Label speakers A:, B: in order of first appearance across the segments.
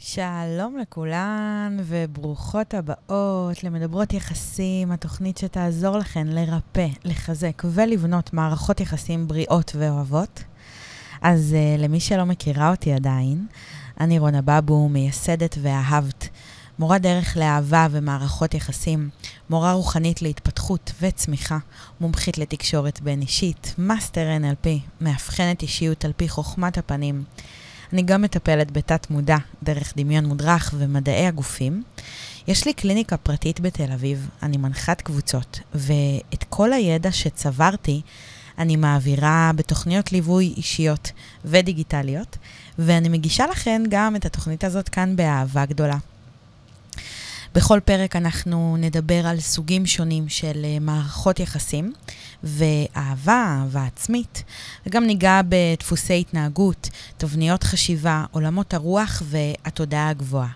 A: שלום לכולן וברוכות הבאות למדברות יחסים, התוכנית שתעזור לכן לרפא, לחזק ולבנות מערכות יחסים בריאות ואוהבות. אז uh, למי שלא מכירה אותי עדיין, אני רונה בבו, מייסדת ואהבת, מורה דרך לאהבה ומערכות יחסים, מורה רוחנית להתפתחות וצמיחה, מומחית לתקשורת בין אישית, master NLP, מאבחנת אישיות על פי חוכמת הפנים. אני גם מטפלת בתת מודע, דרך דמיון מודרך ומדעי הגופים. יש לי קליניקה פרטית בתל אביב, אני מנחת קבוצות, ואת כל הידע שצברתי אני מעבירה בתוכניות ליווי אישיות ודיגיטליות, ואני מגישה לכן גם את התוכנית הזאת כאן באהבה גדולה. בכל פרק אנחנו נדבר על סוגים שונים של אה, מערכות יחסים ואהבה, אהבה עצמית, וגם ניגע בדפוסי התנהגות, תבניות חשיבה, עולמות הרוח והתודעה הגבוהה.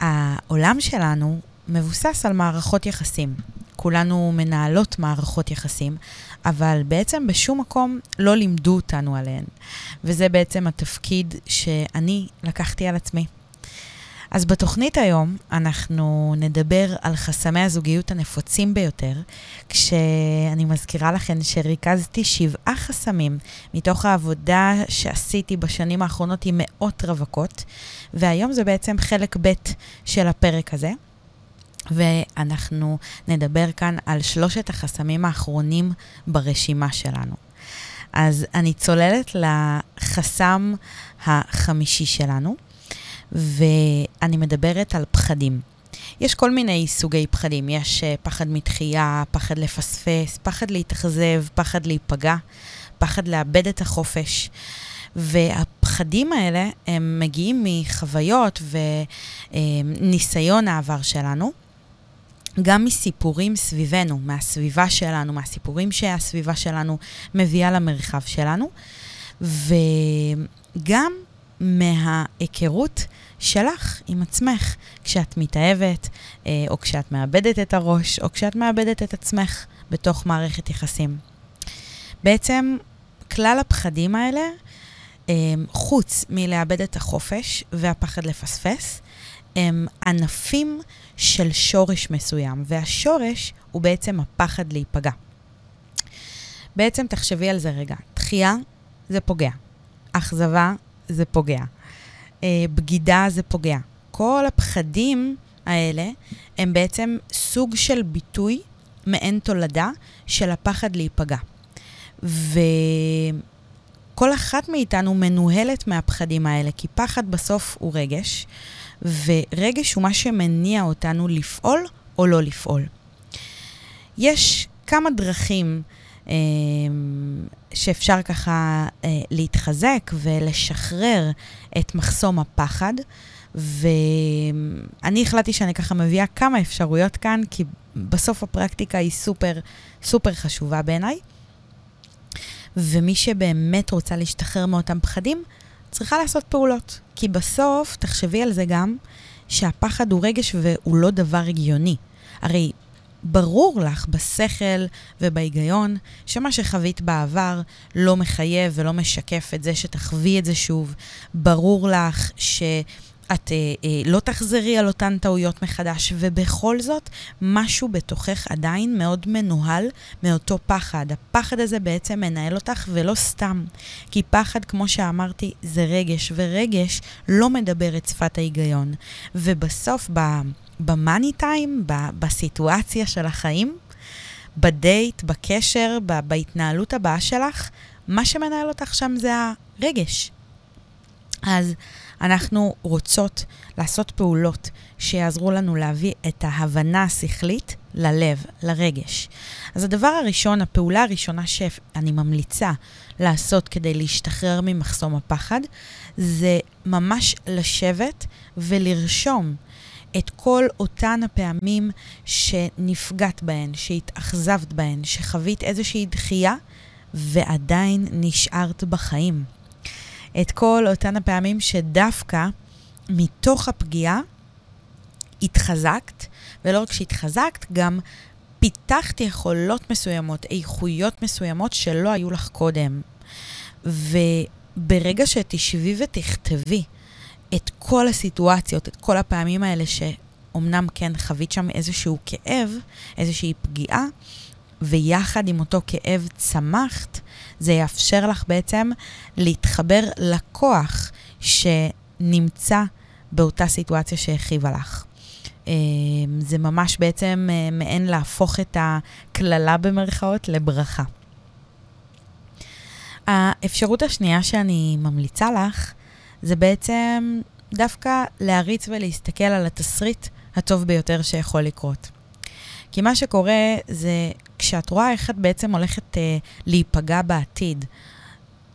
A: העולם שלנו מבוסס על מערכות יחסים. כולנו מנהלות מערכות יחסים, אבל בעצם בשום מקום לא לימדו אותנו עליהן. וזה בעצם התפקיד שאני לקחתי על עצמי. אז בתוכנית היום אנחנו נדבר על חסמי הזוגיות הנפוצים ביותר, כשאני מזכירה לכם שריכזתי שבעה חסמים מתוך העבודה שעשיתי בשנים האחרונות עם מאות רווקות, והיום זה בעצם חלק ב' של הפרק הזה. ואנחנו נדבר כאן על שלושת החסמים האחרונים ברשימה שלנו. אז אני צוללת לחסם החמישי שלנו, ואני מדברת על פחדים. יש כל מיני סוגי פחדים, יש uh, פחד מתחייה, פחד לפספס, פחד להתאכזב, פחד להיפגע, פחד לאבד את החופש. והפחדים האלה, הם מגיעים מחוויות וניסיון העבר שלנו, גם מסיפורים סביבנו, מהסביבה שלנו, מהסיפורים שהסביבה שלנו מביאה למרחב שלנו, וגם מההיכרות שלך עם עצמך, כשאת מתאהבת, אה, או כשאת מאבדת את הראש, או כשאת מאבדת את עצמך בתוך מערכת יחסים. בעצם, כלל הפחדים האלה, אה, חוץ מלאבד את החופש והפחד לפספס, הם ענפים של שורש מסוים, והשורש הוא בעצם הפחד להיפגע. בעצם תחשבי על זה רגע, דחייה זה פוגע, אכזבה זה פוגע, אה, בגידה זה פוגע. כל הפחדים האלה הם בעצם סוג של ביטוי מעין תולדה של הפחד להיפגע. וכל אחת מאיתנו מנוהלת מהפחדים האלה, כי פחד בסוף הוא רגש, ורגש הוא מה שמניע אותנו לפעול או לא לפעול. יש כמה דרכים שאפשר ככה אה, להתחזק ולשחרר את מחסום הפחד, ואני החלטתי שאני ככה מביאה כמה אפשרויות כאן, כי בסוף הפרקטיקה היא סופר, סופר חשובה בעיניי. ומי שבאמת רוצה להשתחרר מאותם פחדים, צריכה לעשות פעולות. כי בסוף, תחשבי על זה גם, שהפחד הוא רגש והוא לא דבר הגיוני. הרי ברור לך בשכל ובהיגיון שמה שחווית בעבר לא מחייב ולא משקף את זה שתחווי את זה שוב. ברור לך ש... את אה, אה, לא תחזרי על אותן טעויות מחדש, ובכל זאת, משהו בתוכך עדיין מאוד מנוהל מאותו פחד. הפחד הזה בעצם מנהל אותך, ולא סתם. כי פחד, כמו שאמרתי, זה רגש, ורגש לא מדבר את שפת ההיגיון. ובסוף, במאני טיים, בסיטואציה של החיים, בדייט, בקשר, בהתנהלות הבאה שלך, מה שמנהל אותך שם זה הרגש. אז אנחנו רוצות לעשות פעולות שיעזרו לנו להביא את ההבנה השכלית ללב, לרגש. אז הדבר הראשון, הפעולה הראשונה שאני ממליצה לעשות כדי להשתחרר ממחסום הפחד, זה ממש לשבת ולרשום את כל אותן הפעמים שנפגעת בהן, שהתאכזבת בהן, שחווית איזושהי דחייה ועדיין נשארת בחיים. את כל אותן הפעמים שדווקא מתוך הפגיעה התחזקת, ולא רק שהתחזקת, גם פיתחת יכולות מסוימות, איכויות מסוימות שלא היו לך קודם. וברגע שתשבי ותכתבי את כל הסיטואציות, את כל הפעמים האלה שאומנם כן חווית שם איזשהו כאב, איזושהי פגיעה, ויחד עם אותו כאב צמחת, זה יאפשר לך בעצם להתחבר לכוח שנמצא באותה סיטואציה שהכאיבה לך. אה, זה ממש בעצם אה, מעין להפוך את הקללה במרכאות לברכה. האפשרות השנייה שאני ממליצה לך, זה בעצם דווקא להריץ ולהסתכל על התסריט הטוב ביותר שיכול לקרות. כי מה שקורה זה כשאת רואה איך את בעצם הולכת אה, להיפגע בעתיד,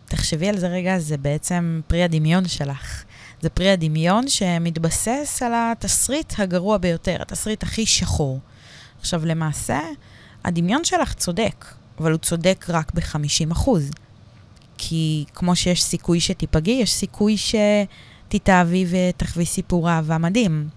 A: תחשבי על זה רגע, זה בעצם פרי הדמיון שלך. זה פרי הדמיון שמתבסס על התסריט הגרוע ביותר, התסריט הכי שחור. עכשיו, למעשה, הדמיון שלך צודק, אבל הוא צודק רק ב-50%. כי כמו שיש סיכוי שתיפגעי, יש סיכוי שתתאהבי ותחווי סיפור אהבה מדהים.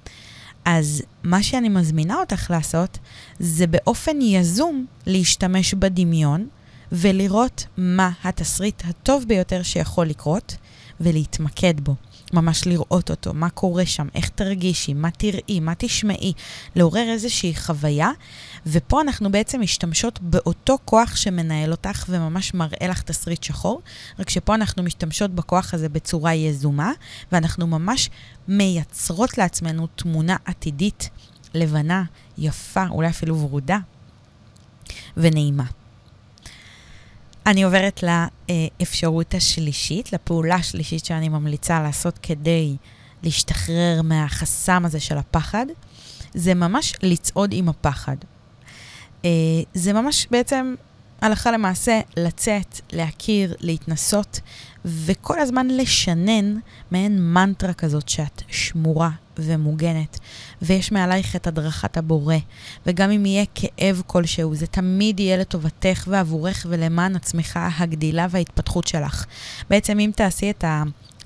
A: אז מה שאני מזמינה אותך לעשות, זה באופן יזום להשתמש בדמיון ולראות מה התסריט הטוב ביותר שיכול לקרות ולהתמקד בו. ממש לראות אותו, מה קורה שם, איך תרגישי, מה תראי, מה תשמעי, לעורר איזושהי חוויה, ופה אנחנו בעצם משתמשות באותו כוח שמנהל אותך וממש מראה לך תסריט שחור, רק שפה אנחנו משתמשות בכוח הזה בצורה יזומה, ואנחנו ממש מייצרות לעצמנו תמונה עתידית, לבנה, יפה, אולי אפילו ורודה, ונעימה. אני עוברת לאפשרות השלישית, לפעולה השלישית שאני ממליצה לעשות כדי להשתחרר מהחסם הזה של הפחד, זה ממש לצעוד עם הפחד. אה, זה ממש בעצם הלכה למעשה לצאת, להכיר, להתנסות, וכל הזמן לשנן מעין מנטרה כזאת שאת שמורה ומוגנת, ויש מעלייך את הדרכת הבורא, וגם אם יהיה כאב כלשהו, זה תמיד יהיה לטובתך ועבורך ולמען עצמך הגדילה וההתפתחות שלך. בעצם אם תעשי את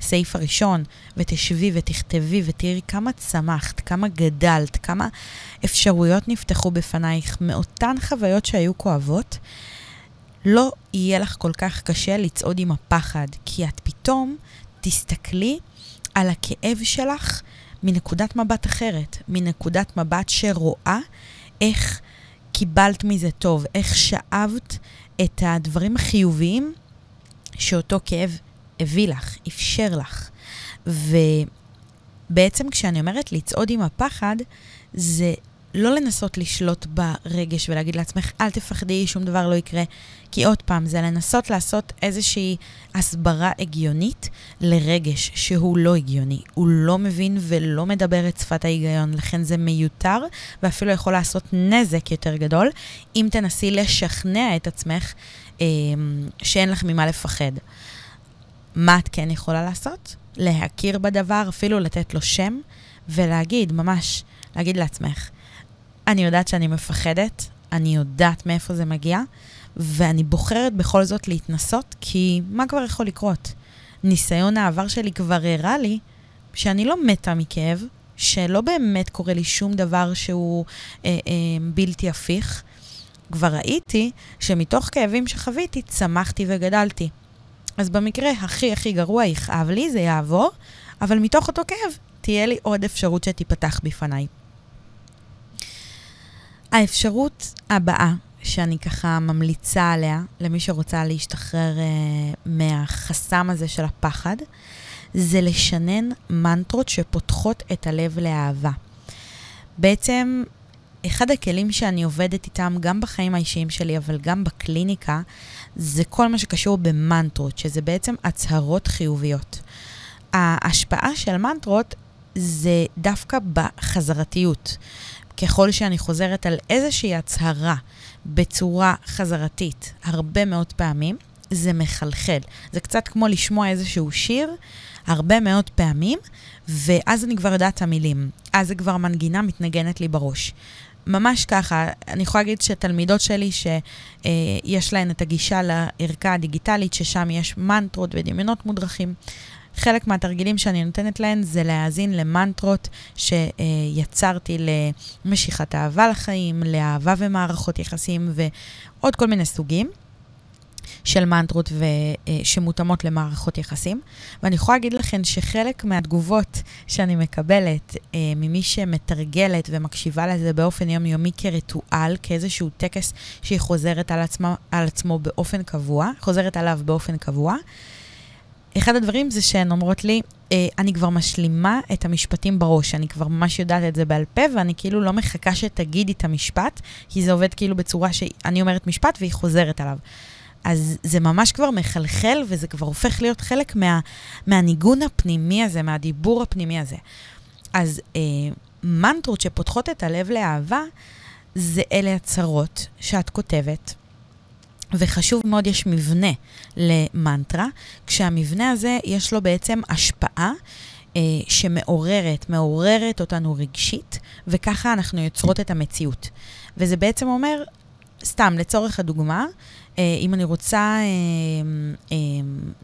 A: הסעיף הראשון, ותשבי ותכתבי ותראי כמה צמחת, כמה גדלת, כמה אפשרויות נפתחו בפנייך מאותן חוויות שהיו כואבות, לא יהיה לך כל כך קשה לצעוד עם הפחד, כי את פתאום תסתכלי על הכאב שלך מנקודת מבט אחרת, מנקודת מבט שרואה איך קיבלת מזה טוב, איך שאבת את הדברים החיוביים שאותו כאב הביא לך, אפשר לך. ובעצם כשאני אומרת לצעוד עם הפחד, זה לא לנסות לשלוט ברגש ולהגיד לעצמך, אל תפחדי, שום דבר לא יקרה. כי עוד פעם, זה לנסות לעשות איזושהי הסברה הגיונית לרגש שהוא לא הגיוני. הוא לא מבין ולא מדבר את שפת ההיגיון, לכן זה מיותר, ואפילו יכול לעשות נזק יותר גדול, אם תנסי לשכנע את עצמך אה, שאין לך ממה לפחד. מה את כן יכולה לעשות? להכיר בדבר, אפילו לתת לו שם, ולהגיד, ממש, להגיד לעצמך, אני יודעת שאני מפחדת, אני יודעת מאיפה זה מגיע, ואני בוחרת בכל זאת להתנסות, כי מה כבר יכול לקרות? ניסיון העבר שלי כבר הראה לי שאני לא מתה מכאב, שלא באמת קורה לי שום דבר שהוא אה, אה, בלתי הפיך. כבר ראיתי שמתוך כאבים שחוויתי, צמחתי וגדלתי. אז במקרה הכי הכי גרוע יכאב לי, זה יעבור, אבל מתוך אותו כאב תהיה לי עוד אפשרות שתיפתח בפניי. האפשרות הבאה שאני ככה ממליצה עליה, למי שרוצה להשתחרר uh, מהחסם הזה של הפחד, זה לשנן מנטרות שפותחות את הלב לאהבה. בעצם, אחד הכלים שאני עובדת איתם, גם בחיים האישיים שלי, אבל גם בקליניקה, זה כל מה שקשור במנטרות, שזה בעצם הצהרות חיוביות. ההשפעה של מנטרות זה דווקא בחזרתיות. ככל שאני חוזרת על איזושהי הצהרה בצורה חזרתית הרבה מאוד פעמים, זה מחלחל. זה קצת כמו לשמוע איזשהו שיר הרבה מאוד פעמים, ואז אני כבר יודעת את המילים. אז זה כבר מנגינה מתנגנת לי בראש. ממש ככה, אני יכולה להגיד שתלמידות שלי שיש להן את הגישה לערכה הדיגיטלית, ששם יש מנטרות ודמיונות מודרכים, חלק מהתרגילים שאני נותנת להן זה להאזין למנטרות שיצרתי למשיכת אהבה לחיים, לאהבה ומערכות יחסים ועוד כל מיני סוגים. של מנטרות ו, שמותאמות למערכות יחסים. ואני יכולה להגיד לכם שחלק מהתגובות שאני מקבלת אה, ממי שמתרגלת ומקשיבה לזה באופן יומיומי כריטואל, כאיזשהו טקס שהיא חוזרת על, עצמה, על עצמו באופן קבוע, חוזרת עליו באופן קבוע, אחד הדברים זה שהן אומרות לי, אה, אני כבר משלימה את המשפטים בראש, אני כבר ממש יודעת את זה בעל פה, ואני כאילו לא מחכה שתגידי את המשפט, כי זה עובד כאילו בצורה שאני אומרת משפט והיא חוזרת עליו. אז זה ממש כבר מחלחל, וזה כבר הופך להיות חלק מה, מהניגון הפנימי הזה, מהדיבור הפנימי הזה. אז אה, מנטרות שפותחות את הלב לאהבה, זה אלה הצהרות שאת כותבת, וחשוב מאוד, יש מבנה למנטרה, כשהמבנה הזה יש לו בעצם השפעה אה, שמעוררת, מעוררת אותנו רגשית, וככה אנחנו יוצרות את המציאות. וזה בעצם אומר, סתם, לצורך הדוגמה, אה, אם אני רוצה אה, אה,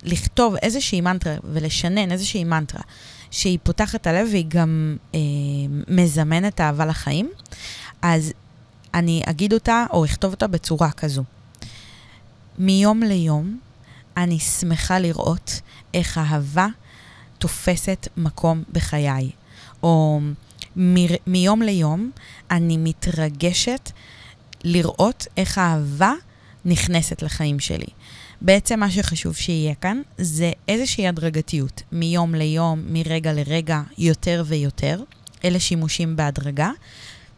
A: לכתוב איזושהי מנטרה ולשנן איזושהי מנטרה שהיא פותחת את הלב והיא גם מזמנת אהבה לחיים, אז אני אגיד אותה או אכתוב אותה בצורה כזו. מיום ליום אני שמחה לראות איך אהבה תופסת מקום בחיי. או מ- מיום ליום אני מתרגשת לראות איך האהבה נכנסת לחיים שלי. בעצם מה שחשוב שיהיה כאן זה איזושהי הדרגתיות, מיום ליום, מרגע לרגע, יותר ויותר. אלה שימושים בהדרגה.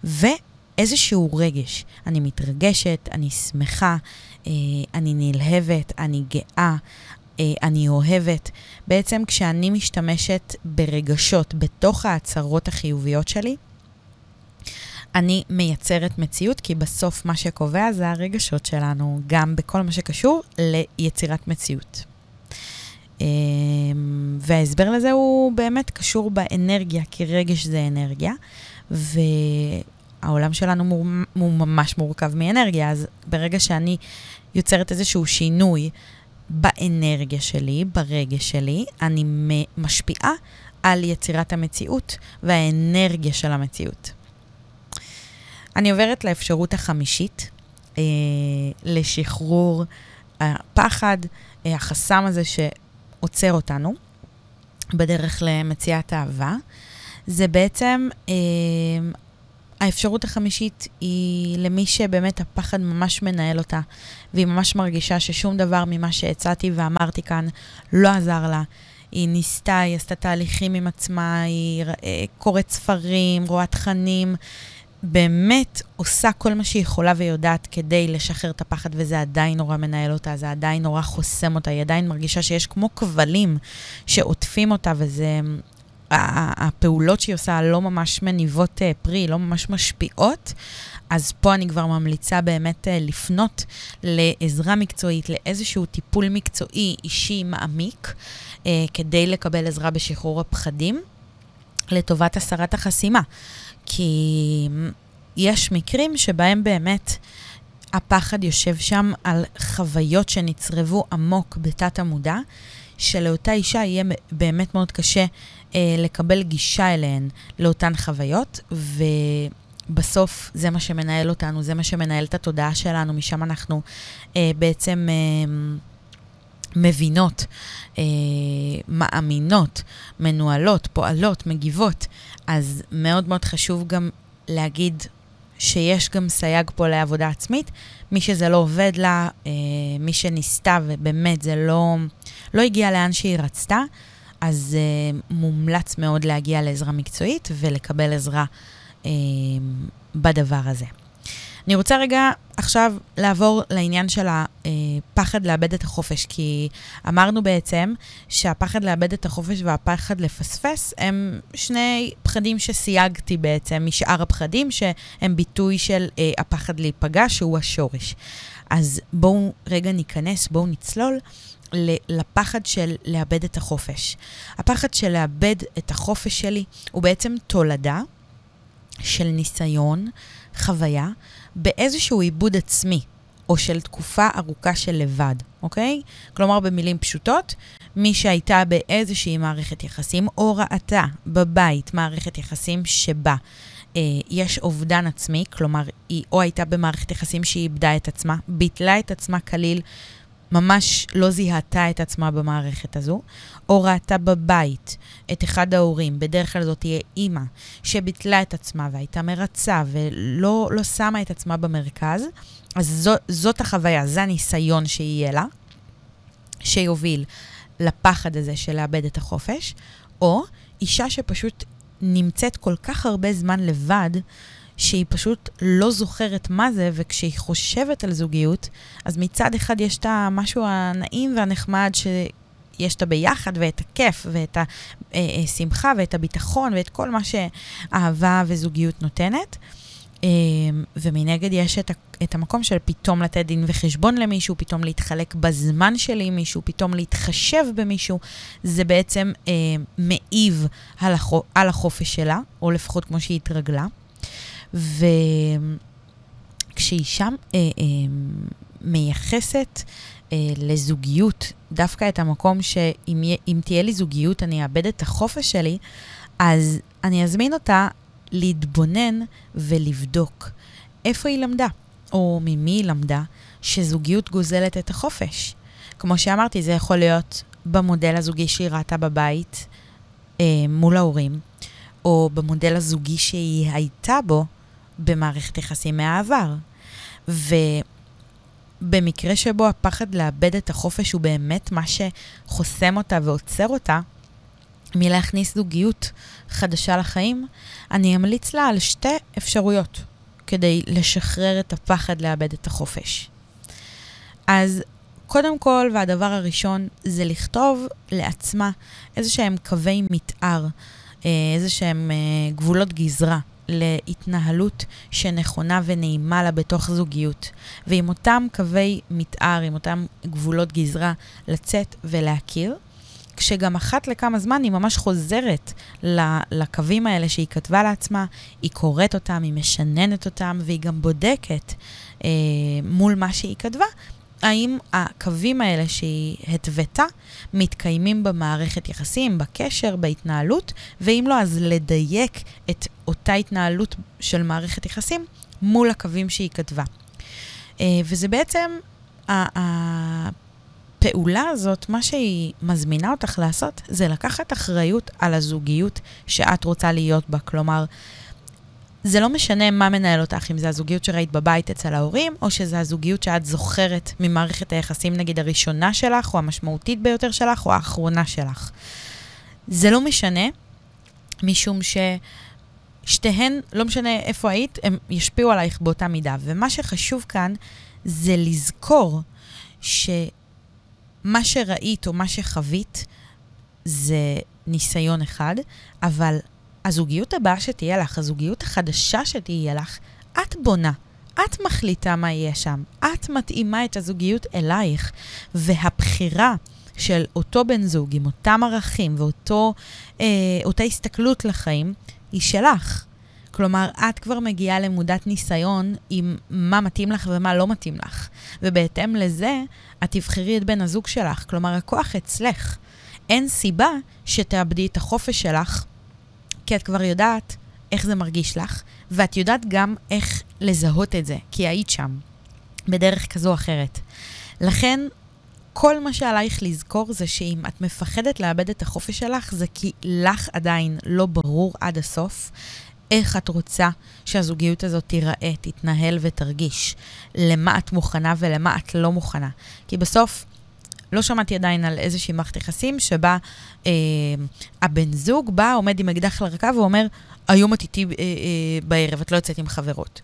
A: ואיזשהו רגש. אני מתרגשת, אני שמחה, אני נלהבת, אני גאה, אה, אני אוהבת. בעצם כשאני משתמשת ברגשות בתוך ההצהרות החיוביות שלי, אני מייצרת מציאות, כי בסוף מה שקובע זה הרגשות שלנו, גם בכל מה שקשור ליצירת מציאות. אה, וההסבר לזה הוא באמת קשור באנרגיה, כי רגש זה אנרגיה, והעולם שלנו הוא ממש מורכב מאנרגיה, אז ברגע שאני יוצרת איזשהו שינוי באנרגיה שלי, ברגש שלי, אני משפיעה על יצירת המציאות והאנרגיה של המציאות. אני עוברת לאפשרות החמישית, אה, לשחרור הפחד, אה, החסם הזה שעוצר אותנו בדרך למציאת אהבה. זה בעצם אה, האפשרות החמישית היא למי שבאמת הפחד ממש מנהל אותה, והיא ממש מרגישה ששום דבר ממה שהצעתי ואמרתי כאן לא עזר לה. היא ניסתה, היא עשתה תהליכים עם עצמה, היא אה, קוראת ספרים, רואה תכנים, באמת עושה כל מה שהיא יכולה ויודעת כדי לשחרר את הפחד, וזה עדיין נורא מנהל אותה, זה עדיין נורא חוסם אותה, היא עדיין מרגישה שיש כמו כבלים שעוטפים אותה, וזה הפעולות שהיא עושה לא ממש מניבות אה, פרי, לא ממש משפיעות, אז פה אני כבר ממליצה באמת אה, לפנות לעזרה מקצועית, לאיזשהו טיפול מקצועי, אישי, מעמיק, אה, כדי לקבל עזרה בשחרור הפחדים, לטובת הסרת החסימה. כי יש מקרים שבהם באמת הפחד יושב שם על חוויות שנצרבו עמוק בתת המודע, שלאותה אישה יהיה באמת מאוד קשה לקבל גישה אליהן, לאותן חוויות, ובסוף זה מה שמנהל אותנו, זה מה שמנהל את התודעה שלנו, משם אנחנו אה, בעצם... אה, מבינות, אה, מאמינות, מנוהלות, פועלות, מגיבות. אז מאוד מאוד חשוב גם להגיד שיש גם סייג פה לעבודה עצמית. מי שזה לא עובד לה, אה, מי שניסתה ובאמת זה לא, לא הגיע לאן שהיא רצתה, אז אה, מומלץ מאוד להגיע לעזרה מקצועית ולקבל עזרה אה, בדבר הזה. אני רוצה רגע עכשיו לעבור לעניין של הפחד לאבד את החופש, כי אמרנו בעצם שהפחד לאבד את החופש והפחד לפספס הם שני פחדים שסייגתי בעצם משאר הפחדים, שהם ביטוי של אה, הפחד להיפגע, שהוא השורש. אז בואו רגע ניכנס, בואו נצלול. לפחד של לאבד את החופש. הפחד של לאבד את החופש שלי הוא בעצם תולדה של ניסיון, חוויה, באיזשהו עיבוד עצמי, או של תקופה ארוכה של לבד, אוקיי? כלומר, במילים פשוטות, מי שהייתה באיזושהי מערכת יחסים, או ראתה בבית מערכת יחסים שבה אה, יש אובדן עצמי, כלומר, היא או הייתה במערכת יחסים שהיא איבדה את עצמה, ביטלה את עצמה כליל, ממש לא זיהתה את עצמה במערכת הזו, או ראתה בבית את אחד ההורים, בדרך כלל זאת תהיה אימא, שביטלה את עצמה והייתה מרצה ולא לא שמה את עצמה במרכז, אז זו, זאת החוויה, זה הניסיון שיהיה לה, שיוביל לפחד הזה של לאבד את החופש, או אישה שפשוט נמצאת כל כך הרבה זמן לבד, שהיא פשוט לא זוכרת מה זה, וכשהיא חושבת על זוגיות, אז מצד אחד יש את המשהו הנעים והנחמד שיש את הביחד, ואת הכיף, ואת השמחה, ואת הביטחון, ואת כל מה שאהבה וזוגיות נותנת. אמ, ומנגד יש את, את המקום של פתאום לתת דין וחשבון למישהו, פתאום להתחלק בזמן שלי עם מישהו, פתאום להתחשב במישהו, זה בעצם אה, מעיב על, החו, על החופש שלה, או לפחות כמו שהיא התרגלה. וכשאישה אה, אה, מייחסת אה, לזוגיות דווקא את המקום שאם תהיה לי זוגיות אני אאבד את החופש שלי, אז אני אזמין אותה להתבונן ולבדוק איפה היא למדה, או ממי היא למדה, שזוגיות גוזלת את החופש. כמו שאמרתי, זה יכול להיות במודל הזוגי שהיא ראתה בבית אה, מול ההורים, או במודל הזוגי שהיא הייתה בו במערכת יחסים מהעבר. ובמקרה שבו הפחד לאבד את החופש הוא באמת מה שחוסם אותה ועוצר אותה, מלהכניס זוגיות חדשה לחיים, אני אמליץ לה על שתי אפשרויות כדי לשחרר את הפחד לאבד את החופש. אז קודם כל, והדבר הראשון, זה לכתוב לעצמה איזה שהם קווי מתאר, אה, איזה שהם אה, גבולות גזרה להתנהלות שנכונה ונעימה לה בתוך זוגיות. ועם אותם קווי מתאר, עם אותם גבולות גזרה, לצאת ולהכיר. כשגם אחת לכמה זמן היא ממש חוזרת לקווים האלה שהיא כתבה לעצמה, היא קוראת אותם, היא משננת אותם, והיא גם בודקת אה, מול מה שהיא כתבה, האם הקווים האלה שהיא התוותה מתקיימים במערכת יחסים, בקשר, בהתנהלות, ואם לא, אז לדייק את אותה התנהלות של מערכת יחסים מול הקווים שהיא כתבה. אה, וזה בעצם הפעולה הזאת, מה שהיא מזמינה אותך לעשות, זה לקחת אחריות על הזוגיות שאת רוצה להיות בה. כלומר, זה לא משנה מה מנהל אותך, אם זה הזוגיות שראית בבית אצל ההורים, או שזה הזוגיות שאת זוכרת ממערכת היחסים, נגיד, הראשונה שלך, או המשמעותית ביותר שלך, או האחרונה שלך. זה לא משנה, משום ששתיהן, לא משנה איפה היית, הם ישפיעו עלייך באותה מידה. ומה שחשוב כאן זה לזכור שמה שראית או מה שחווית זה ניסיון אחד, אבל הזוגיות הבאה שתהיה לך, הזוגיות החדשה שתהיה לך, את בונה. את מחליטה מה יהיה שם. את מתאימה את הזוגיות אלייך. והבחירה של אותו בן זוג עם אותם ערכים ואותה אה, הסתכלות לחיים, היא שלך. כלומר, את כבר מגיעה למודת ניסיון עם מה מתאים לך ומה לא מתאים לך. ובהתאם לזה, את תבחרי את בן הזוג שלך. כלומר, הכוח אצלך. אין סיבה שתאבדי את החופש שלך כי את כבר יודעת איך זה מרגיש לך, ואת יודעת גם איך לזהות את זה, כי היית שם, בדרך כזו או אחרת. לכן, כל מה שעלייך לזכור זה שאם את מפחדת לאבד את החופש שלך, זה כי לך עדיין לא ברור עד הסוף איך את רוצה שהזוגיות הזאת תיראה, תתנהל ותרגיש, למה את מוכנה ולמה את לא מוכנה. כי בסוף, לא שמעתי עדיין על איזושהי מערכת יחסים שבה אה, הבן זוג בא, עומד עם אקדח לרקה ואומר, היום את איתי אה, אה, בערב, את לא יוצאת עם חברות.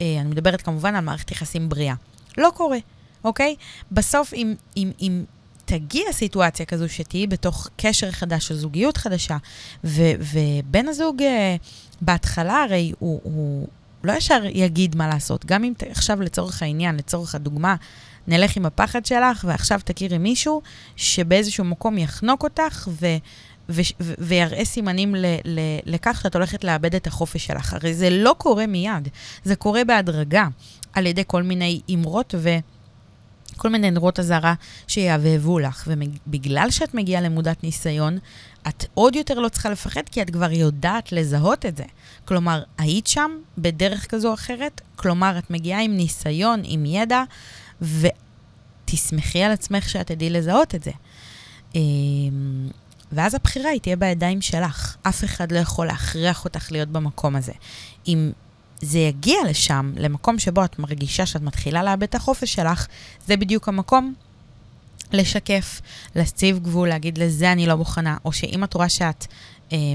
A: אה, אני מדברת כמובן על מערכת יחסים בריאה. לא קורה, אוקיי? בסוף, אם, אם, אם תגיע סיטואציה כזו שתהיי בתוך קשר חדש או זוגיות חדשה, ו, ובן הזוג אה, בהתחלה הרי הוא, הוא לא ישר יגיד מה לעשות. גם אם עכשיו לצורך העניין, לצורך הדוגמה, נלך עם הפחד שלך, ועכשיו תכירי מישהו שבאיזשהו מקום יחנוק אותך ו... ו- ו- ויראה סימנים ל- ל- לכך שאת הולכת לאבד את החופש שלך. הרי זה לא קורה מיד, זה קורה בהדרגה, על ידי כל מיני אמרות וכל מיני נרות אזהרה שיהבהבו לך. ובגלל שאת מגיעה למודת ניסיון, את עוד יותר לא צריכה לפחד, כי את כבר יודעת לזהות את זה. כלומר, היית שם בדרך כזו או אחרת, כלומר, את מגיעה עם ניסיון, עם ידע, ו... תסמכי על עצמך שאת תדעי לזהות את זה. אמ, ואז הבחירה היא תהיה בידיים שלך. אף אחד לא יכול להכריח אותך להיות במקום הזה. אם זה יגיע לשם, למקום שבו את מרגישה שאת מתחילה לאבד את החופש שלך, זה בדיוק המקום לשקף, להציב גבול, להגיד לזה אני לא מוכנה, או שאם את רואה שאת אה,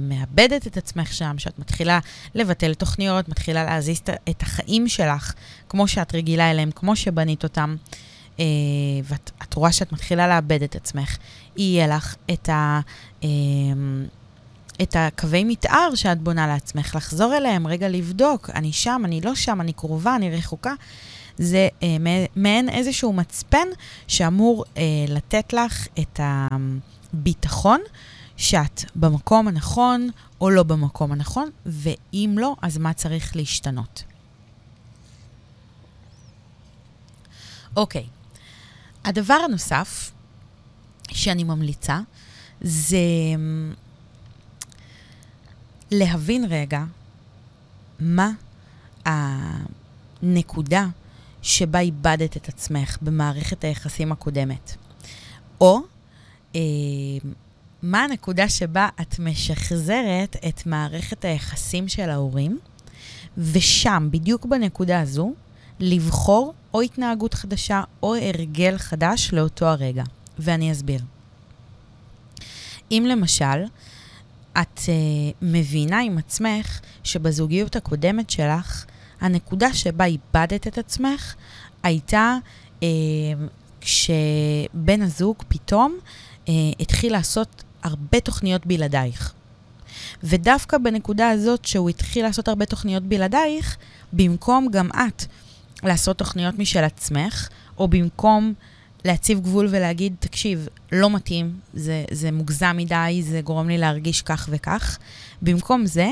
A: מאבדת את עצמך שם, שאת מתחילה לבטל תוכניות, מתחילה להזיז את החיים שלך כמו שאת רגילה אליהם, כמו שבנית אותם, אה, ואת רואה שאת מתחילה לאבד את עצמך, יהיה לך את ה... אה, את הקווי מתאר שאת בונה לעצמך, לחזור אליהם, רגע לבדוק, אני שם, אני לא שם, אני קרובה, אני רחוקה. זה אה, מעין איזשהו מצפן שאמור אה, לתת לך את הביטחון שאת במקום הנכון או לא במקום הנכון, ואם לא, אז מה צריך להשתנות. אוקיי, הדבר הנוסף שאני ממליצה זה להבין רגע מה הנקודה שבה איבדת את עצמך במערכת היחסים הקודמת. או אה, מה הנקודה שבה את משחזרת את מערכת היחסים של ההורים, ושם, בדיוק בנקודה הזו, לבחור או התנהגות חדשה או הרגל חדש לאותו הרגע. ואני אסביר. אם למשל, את uh, מבינה עם עצמך שבזוגיות הקודמת שלך, הנקודה שבה איבדת את עצמך הייתה uh, כשבן הזוג פתאום uh, התחיל לעשות הרבה תוכניות בלעדייך. ודווקא בנקודה הזאת שהוא התחיל לעשות הרבה תוכניות בלעדייך, במקום גם את לעשות תוכניות משל עצמך, או במקום להציב גבול ולהגיד, תקשיב, לא מתאים, זה, זה מוגזם מדי, זה גורם לי להרגיש כך וכך. במקום זה,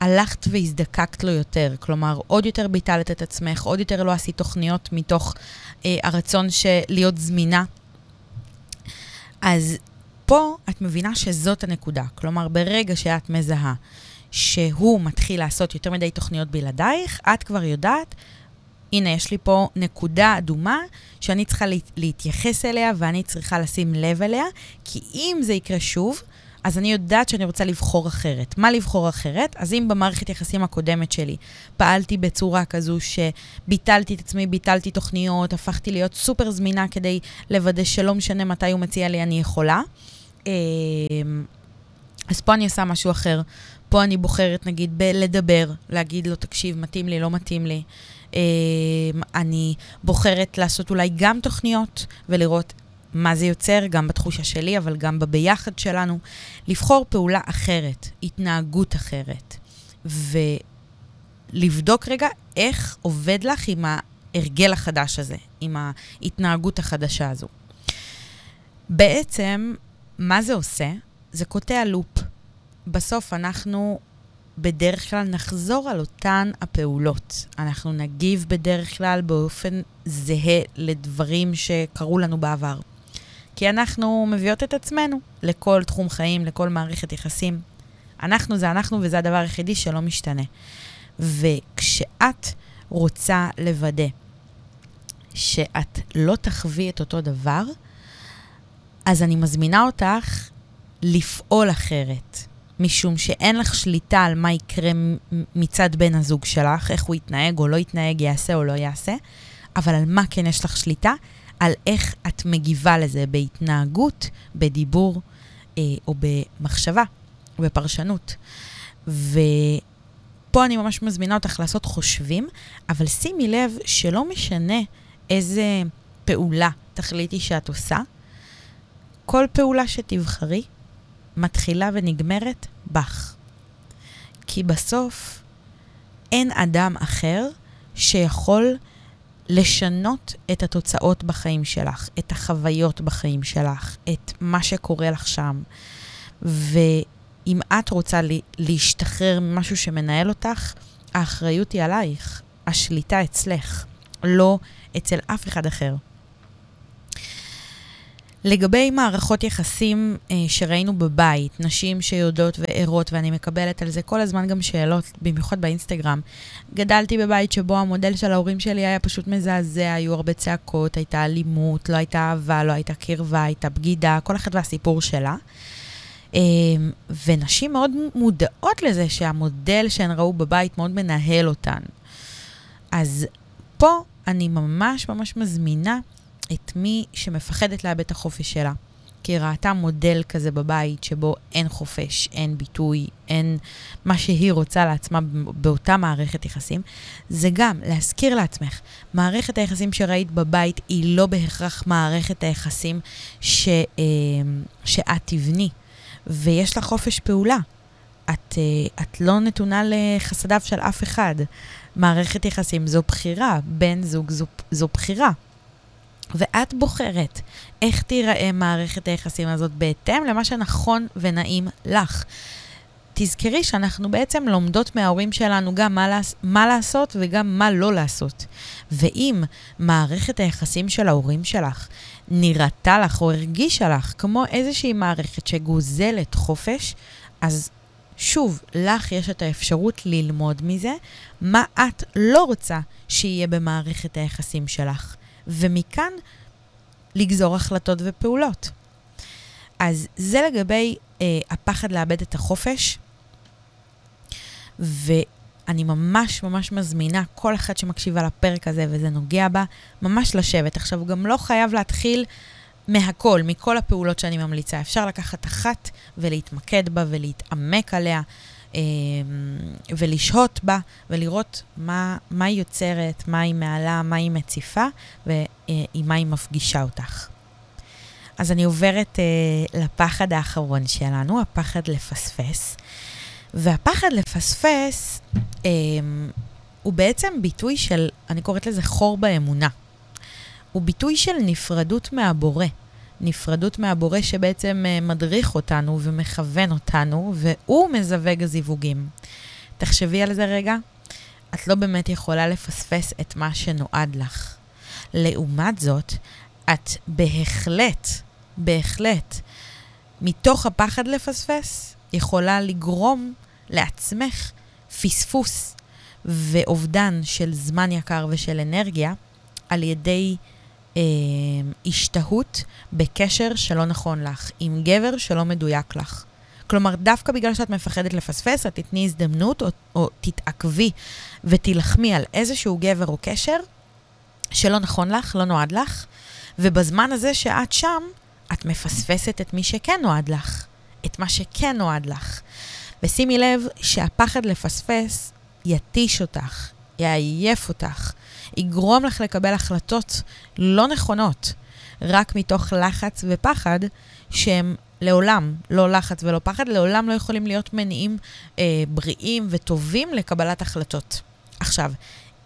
A: הלכת והזדקקת לו יותר. כלומר, עוד יותר ביטלת את עצמך, עוד יותר לא עשית תוכניות מתוך אה, הרצון של להיות זמינה. אז פה את מבינה שזאת הנקודה. כלומר, ברגע שאת מזהה שהוא מתחיל לעשות יותר מדי תוכניות בלעדייך, את כבר יודעת הנה, יש לי פה נקודה אדומה שאני צריכה להתייחס אליה ואני צריכה לשים לב אליה, כי אם זה יקרה שוב, אז אני יודעת שאני רוצה לבחור אחרת. מה לבחור אחרת? אז אם במערכת יחסים הקודמת שלי פעלתי בצורה כזו שביטלתי את עצמי, ביטלתי תוכניות, הפכתי להיות סופר זמינה כדי לוודא שלא משנה מתי הוא מציע לי, אני יכולה. אמ, אז פה אני עושה משהו אחר. פה אני בוחרת, נגיד, בלדבר, להגיד לו, תקשיב, מתאים לי, לא מתאים לי. אמ, אני בוחרת לעשות אולי גם תוכניות ולראות מה זה יוצר, גם בתחושה שלי, אבל גם בביחד שלנו. לבחור פעולה אחרת, התנהגות אחרת, ולבדוק רגע איך עובד לך עם ההרגל החדש הזה, עם ההתנהגות החדשה הזו. בעצם, מה זה עושה? זה קוטע לופ. בסוף אנחנו בדרך כלל נחזור על אותן הפעולות. אנחנו נגיב בדרך כלל באופן זהה לדברים שקרו לנו בעבר. כי אנחנו מביאות את עצמנו לכל תחום חיים, לכל מערכת יחסים. אנחנו זה אנחנו וזה הדבר היחידי שלא משתנה. וכשאת רוצה לוודא שאת לא תחווי את אותו דבר, אז אני מזמינה אותך לפעול אחרת. משום שאין לך שליטה על מה יקרה מצד בן הזוג שלך, איך הוא יתנהג או לא יתנהג, יעשה או לא יעשה, אבל על מה כן יש לך שליטה? על איך את מגיבה לזה בהתנהגות, בדיבור אה, או במחשבה, בפרשנות. ופה אני ממש מזמינה אותך לעשות חושבים, אבל שימי לב שלא משנה איזה פעולה תחליטי שאת עושה, כל פעולה שתבחרי, מתחילה ונגמרת בך. כי בסוף אין אדם אחר שיכול לשנות את התוצאות בחיים שלך, את החוויות בחיים שלך, את מה שקורה לך שם. ואם את רוצה להשתחרר ממשהו שמנהל אותך, האחריות היא עלייך, השליטה אצלך, לא אצל אף אחד אחר. לגבי מערכות יחסים אה, שראינו בבית, נשים שיודעות וערות, ואני מקבלת על זה כל הזמן גם שאלות, במיוחד באינסטגרם. גדלתי בבית שבו המודל של ההורים שלי היה פשוט מזעזע, היו הרבה צעקות, הייתה אלימות, לא הייתה אהבה, לא הייתה קרבה, הייתה בגידה, כל אחת והסיפור שלה. אה, ונשים מאוד מודעות לזה שהמודל שהן ראו בבית מאוד מנהל אותן. אז פה אני ממש ממש מזמינה את מי שמפחדת לאבד את החופש שלה. כי ראתה מודל כזה בבית שבו אין חופש, אין ביטוי, אין מה שהיא רוצה לעצמה באותה מערכת יחסים, זה גם להזכיר לעצמך, מערכת היחסים שראית בבית היא לא בהכרח מערכת היחסים ש, אה, שאת תבני, ויש לך חופש פעולה. את, אה, את לא נתונה לחסדיו של אף אחד. מערכת יחסים זו בחירה, בן זוג זו, זו בחירה. ואת בוחרת איך תיראה מערכת היחסים הזאת בהתאם למה שנכון ונעים לך. תזכרי שאנחנו בעצם לומדות מההורים שלנו גם מה, לעש, מה לעשות וגם מה לא לעשות. ואם מערכת היחסים של ההורים שלך נראתה לך או הרגישה לך כמו איזושהי מערכת שגוזלת חופש, אז שוב, לך יש את האפשרות ללמוד מזה מה את לא רוצה שיהיה במערכת היחסים שלך. ומכאן לגזור החלטות ופעולות. אז זה לגבי אה, הפחד לאבד את החופש, ואני ממש ממש מזמינה כל אחת שמקשיבה לפרק הזה וזה נוגע בה, ממש לשבת. עכשיו, הוא גם לא חייב להתחיל מהכל, מכל הפעולות שאני ממליצה. אפשר לקחת אחת ולהתמקד בה ולהתעמק עליה. אמ, ולשהות בה ולראות מה, מה היא יוצרת, מה היא מעלה, מה היא מציפה ועם מה היא מפגישה אותך. אז אני עוברת uh, לפחד האחרון שלנו, הפחד לפספס. והפחד לפספס um, הוא בעצם ביטוי של, אני קוראת לזה חור באמונה. הוא ביטוי של נפרדות מהבורא. נפרדות מהבורא שבעצם אה, מדריך אותנו ומכוון אותנו, והוא מזווג הזיווגים. תחשבי על זה רגע, את לא באמת יכולה לפספס את מה שנועד לך. לעומת זאת, את בהחלט, בהחלט, מתוך הפחד לפספס, יכולה לגרום לעצמך פספוס ואובדן של זמן יקר ושל אנרגיה על ידי אה, השתהות בקשר שלא נכון לך, עם גבר שלא מדויק לך. כלומר, דווקא בגלל שאת מפחדת לפספס, את תתני הזדמנות או, או תתעכבי ותילחמי על איזשהו גבר או קשר שלא נכון לך, לא נועד לך, ובזמן הזה שאת שם, את מפספסת את מי שכן נועד לך, את מה שכן נועד לך. ושימי לב שהפחד לפספס יתיש אותך, יעייף אותך, יגרום לך לקבל החלטות לא נכונות, רק מתוך לחץ ופחד, שהם לעולם, לא לחץ ולא פחד, לעולם לא יכולים להיות מניעים אה, בריאים וטובים לקבלת החלטות. עכשיו,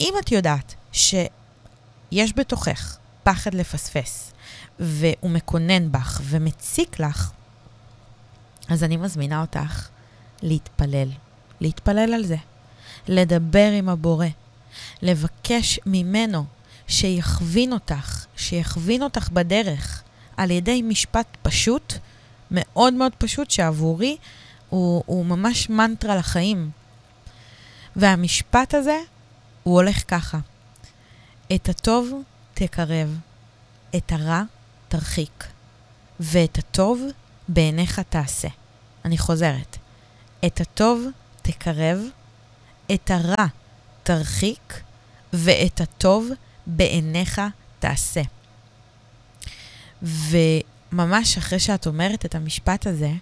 A: אם את יודעת שיש בתוכך פחד לפספס, והוא מקונן בך ומציק לך, אז אני מזמינה אותך להתפלל. להתפלל על זה. לדבר עם הבורא. לבקש ממנו שיכווין אותך, שיכווין אותך בדרך, על ידי משפט פשוט, מאוד מאוד פשוט, שעבורי הוא, הוא ממש מנטרה לחיים. והמשפט הזה, הוא הולך ככה: את הטוב תקרב, את הרע תרחיק, ואת הטוב בעיניך תעשה. אני חוזרת. את הטוב תקרב, את הרע תרחיק, ואת הטוב בעיניך תעשה. וממש אחרי שאת אומרת את המשפט הזה,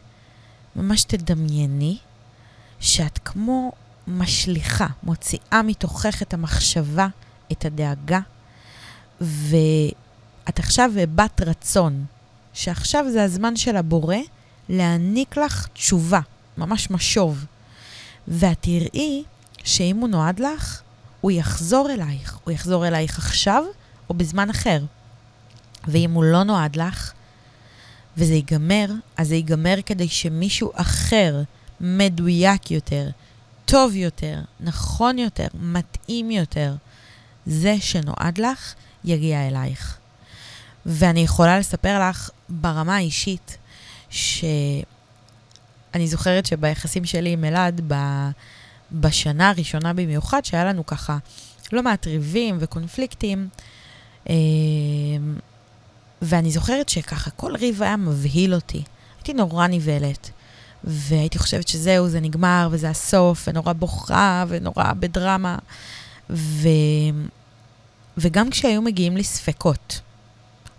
A: ממש תדמייני שאת כמו משליכה, מוציאה מתוכך את המחשבה, את הדאגה, ואת עכשיו בת רצון, שעכשיו זה הזמן של הבורא להעניק לך תשובה, ממש משוב. ואת תראי שאם הוא נועד לך, הוא יחזור אלייך. הוא יחזור אלייך עכשיו או בזמן אחר. ואם הוא לא נועד לך, וזה ייגמר, אז זה ייגמר כדי שמישהו אחר, מדויק יותר, טוב יותר, נכון יותר, מתאים יותר, זה שנועד לך, יגיע אלייך. ואני יכולה לספר לך ברמה האישית, שאני זוכרת שביחסים שלי עם אלעד, ב... בשנה הראשונה במיוחד, שהיה לנו ככה לא מעט ריבים וקונפליקטים, אה, ואני זוכרת שככה כל ריב היה מבהיל אותי. הייתי נורא נבהלת. והייתי חושבת שזהו, זה נגמר, וזה הסוף, ונורא בוכה, ונורא בדרמה. ו... וגם כשהיו מגיעים לי ספקות,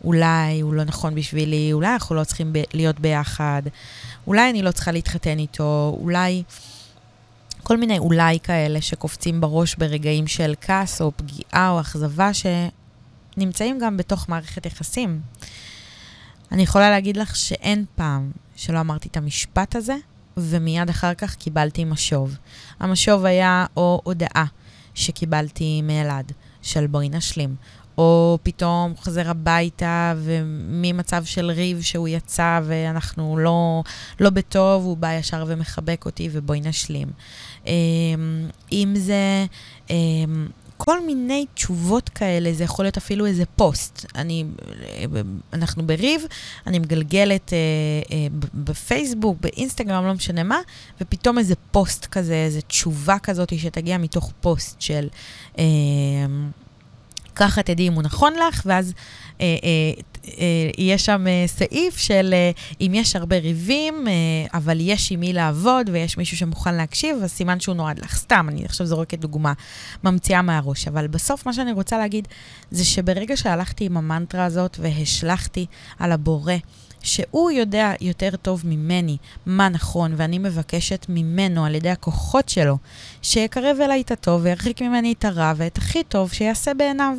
A: אולי הוא לא נכון בשבילי, אולי אנחנו לא צריכים ב- להיות ביחד, אולי אני לא צריכה להתחתן איתו, אולי... כל מיני אולי כאלה שקופצים בראש ברגעים של כעס או פגיעה או אכזבה שנמצאים גם בתוך מערכת יחסים. אני יכולה להגיד לך שאין פעם שלא אמרתי את המשפט הזה, ומיד אחר כך קיבלתי משוב. המשוב היה או הודעה שקיבלתי מאלעד, של בואי נשלים, או פתאום חוזר הביתה וממצב של ריב שהוא יצא ואנחנו לא, לא בטוב, הוא בא ישר ומחבק אותי ובואי נשלים. אמ, אם זה אמ, כל מיני תשובות כאלה, זה יכול להיות אפילו איזה פוסט. אני, אנחנו בריב, אני מגלגלת אה, אה, בפייסבוק, באינסטגרם, לא משנה מה, ופתאום איזה פוסט כזה, איזה תשובה כזאת שתגיע מתוך פוסט של... אה, ככה תדעי אם הוא נכון לך, ואז אה, אה, אה, יהיה שם אה, סעיף של אה, אם יש הרבה ריבים, אה, אבל יש עם מי לעבוד ויש מישהו שמוכן להקשיב, אז סימן שהוא נועד לך. סתם, אני עכשיו זורקת דוגמה, ממציאה מהראש. אבל בסוף מה שאני רוצה להגיד, זה שברגע שהלכתי עם המנטרה הזאת והשלכתי על הבורא, שהוא יודע יותר טוב ממני מה נכון, ואני מבקשת ממנו, על ידי הכוחות שלו, שיקרב אליי את הטוב וירחיק ממני את הרע ואת הכי טוב שיעשה בעיניו.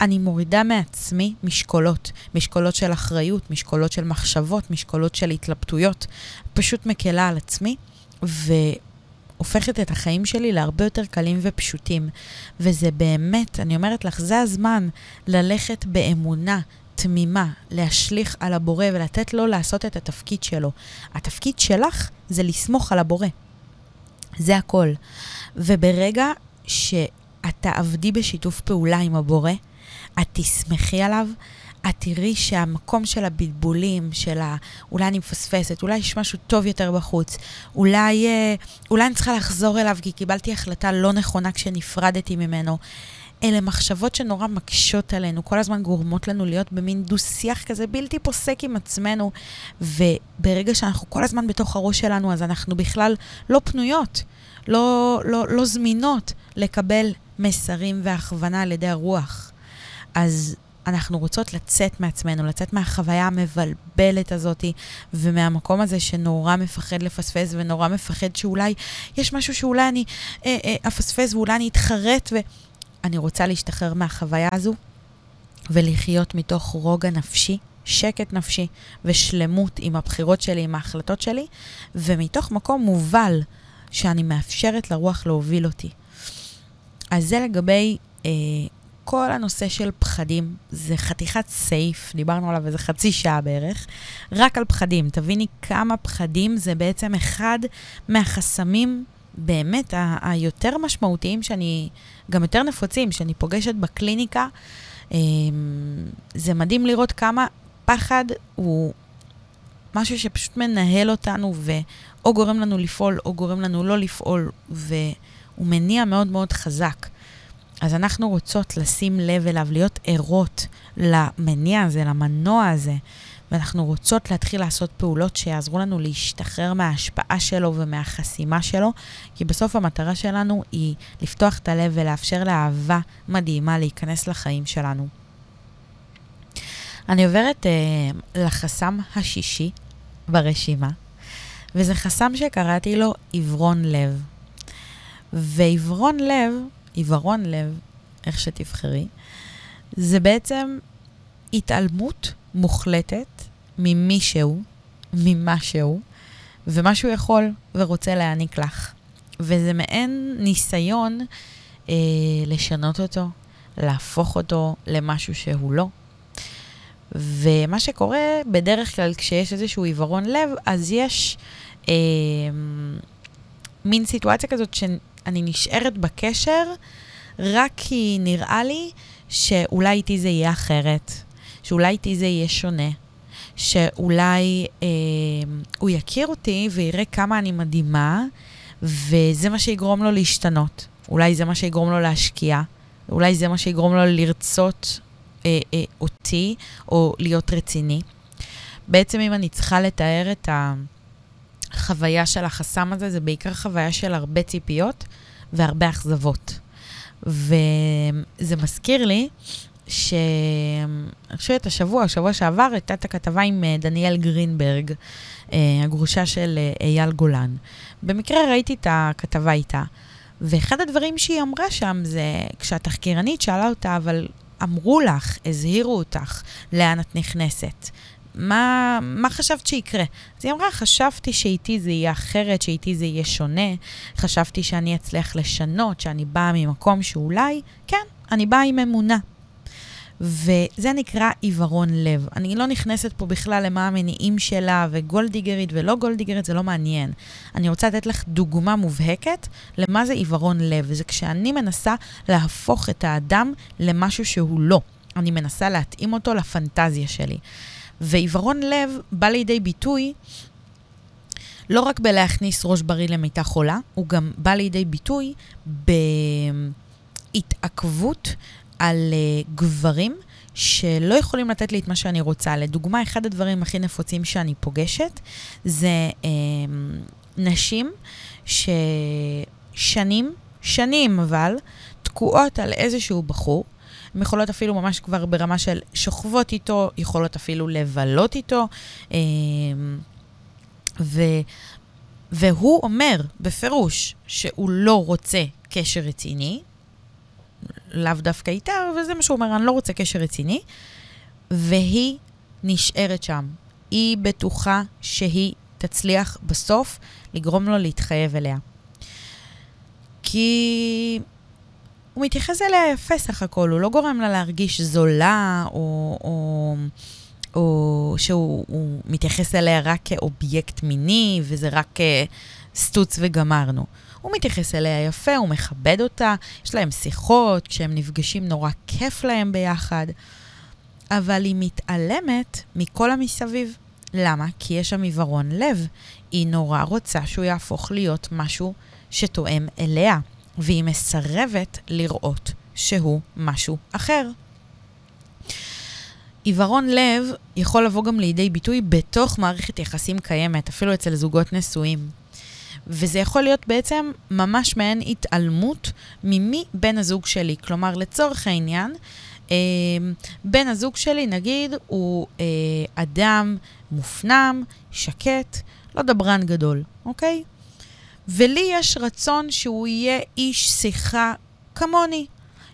A: אני מורידה מעצמי משקולות, משקולות של אחריות, משקולות של מחשבות, משקולות של התלבטויות. פשוט מקלה על עצמי, והופכת את החיים שלי להרבה יותר קלים ופשוטים. וזה באמת, אני אומרת לך, זה הזמן ללכת באמונה, תמימה, להשליך על הבורא ולתת לו לעשות את התפקיד שלו. התפקיד שלך זה לסמוך על הבורא. זה הכל. וברגע שאת תעבדי בשיתוף פעולה עם הבורא, את תסמכי עליו, את תראי שהמקום של הבלבולים, של ה... אולי אני מפספסת, אולי יש משהו טוב יותר בחוץ, אולי, אה, אולי אני צריכה לחזור אליו כי קיבלתי החלטה לא נכונה כשנפרדתי ממנו. אלה מחשבות שנורא מקשות עלינו, כל הזמן גורמות לנו להיות במין דו-שיח כזה בלתי פוסק עם עצמנו, וברגע שאנחנו כל הזמן בתוך הראש שלנו, אז אנחנו בכלל לא פנויות, לא, לא, לא זמינות לקבל מסרים והכוונה על ידי הרוח. אז אנחנו רוצות לצאת מעצמנו, לצאת מהחוויה המבלבלת הזאת, ומהמקום הזה שנורא מפחד לפספס, ונורא מפחד שאולי יש משהו שאולי אני אה, אה, אפספס ואולי אני אתחרט, ואני רוצה להשתחרר מהחוויה הזו ולחיות מתוך רוגע נפשי. שקט נפשי ושלמות עם הבחירות שלי, עם ההחלטות שלי, ומתוך מקום מובל שאני מאפשרת לרוח להוביל אותי. אז זה לגבי אה, כל הנושא של פחדים זה חתיכת סייף, דיברנו עליו איזה חצי שעה בערך, רק על פחדים. תביני כמה פחדים זה בעצם אחד מהחסמים באמת ה- היותר משמעותיים שאני, גם יותר נפוצים, שאני פוגשת בקליניקה. אמ, זה מדהים לראות כמה פחד הוא משהו שפשוט מנהל אותנו ואו גורם לנו לפעול או גורם לנו לא לפעול, והוא מניע מאוד מאוד חזק. אז אנחנו רוצות לשים לב אליו, להיות ערות למניע הזה, למנוע הזה, ואנחנו רוצות להתחיל לעשות פעולות שיעזרו לנו להשתחרר מההשפעה שלו ומהחסימה שלו, כי בסוף המטרה שלנו היא לפתוח את הלב ולאפשר לאהבה מדהימה להיכנס לחיים שלנו. אני עוברת אה, לחסם השישי ברשימה, וזה חסם שקראתי לו עיוורון לב. ועיוורון לב עיוורון לב, איך שתבחרי, זה בעצם התעלמות מוחלטת ממישהו, ממשהו, ומה שהוא יכול ורוצה להעניק לך. וזה מעין ניסיון אה, לשנות אותו, להפוך אותו למשהו שהוא לא. ומה שקורה בדרך כלל כשיש איזשהו עיוורון לב, אז יש אה, מין סיטואציה כזאת אני נשארת בקשר רק כי נראה לי שאולי איתי זה יהיה אחרת. שאולי איתי זה יהיה שונה, שאולי אה, הוא יכיר אותי ויראה כמה אני מדהימה, וזה מה שיגרום לו להשתנות. אולי זה מה שיגרום לו להשקיע, אולי זה מה שיגרום לו לרצות אה, אה, אותי או להיות רציני. בעצם אם אני צריכה לתאר את החוויה של החסם הזה, זה בעיקר חוויה של הרבה ציפיות והרבה אכזבות. וזה מזכיר לי ש... אני חושבת השבוע, השבוע שעבר, הייתה את הכתבה עם אה, דניאל גרינברג, אה, הגרושה של אה, אייל גולן. במקרה ראיתי את הכתבה איתה, ואחד הדברים שהיא אמרה שם זה, כשהתחקירנית שאלה אותה, אבל אמרו לך, הזהירו אותך, לאן את נכנסת. מה, מה חשבת שיקרה? אז היא אמרה, חשבתי שאיתי זה יהיה אחרת, שאיתי זה יהיה שונה, חשבתי שאני אצליח לשנות, שאני באה ממקום שאולי, כן, אני באה עם אמונה. וזה נקרא עיוורון לב. אני לא נכנסת פה בכלל למה המניעים שלה, וגולדיגרית ולא גולדיגרית, זה לא מעניין. אני רוצה לתת לך דוגמה מובהקת למה זה עיוורון לב. זה כשאני מנסה להפוך את האדם למשהו שהוא לא. אני מנסה להתאים אותו לפנטזיה שלי. ועיוורון לב בא לידי ביטוי לא רק בלהכניס ראש בריא למיטה חולה, הוא גם בא לידי ביטוי בהתעכבות על uh, גברים שלא יכולים לתת לי את מה שאני רוצה. לדוגמה, אחד הדברים הכי נפוצים שאני פוגשת זה uh, נשים ששנים, שנים אבל, תקועות על איזשהו בחור. הן יכולות אפילו ממש כבר ברמה של שוכבות איתו, יכולות אפילו לבלות איתו. Uh, ו, והוא אומר בפירוש שהוא לא רוצה קשר רציני, לאו דווקא איתה, וזה מה שהוא אומר, אני לא רוצה קשר רציני. והיא נשארת שם. היא בטוחה שהיא תצליח בסוף לגרום לו להתחייב אליה. כי הוא מתייחס אליה יפה סך הכל, הוא לא גורם לה להרגיש זולה, או, או, או שהוא מתייחס אליה רק כאובייקט מיני, וזה רק סטוץ וגמרנו. הוא מתייחס אליה יפה, הוא מכבד אותה, יש להם שיחות, כשהם נפגשים נורא כיף להם ביחד, אבל היא מתעלמת מכל המסביב. למה? כי יש שם עיוורון לב. היא נורא רוצה שהוא יהפוך להיות משהו שתואם אליה, והיא מסרבת לראות שהוא משהו אחר. עיוורון לב יכול לבוא גם לידי ביטוי בתוך מערכת יחסים קיימת, אפילו אצל זוגות נשואים. וזה יכול להיות בעצם ממש מעין התעלמות ממי בן הזוג שלי. כלומר, לצורך העניין, אה, בן הזוג שלי, נגיד, הוא אה, אדם מופנם, שקט, לא דברן גדול, אוקיי? ולי יש רצון שהוא יהיה איש שיחה כמוני.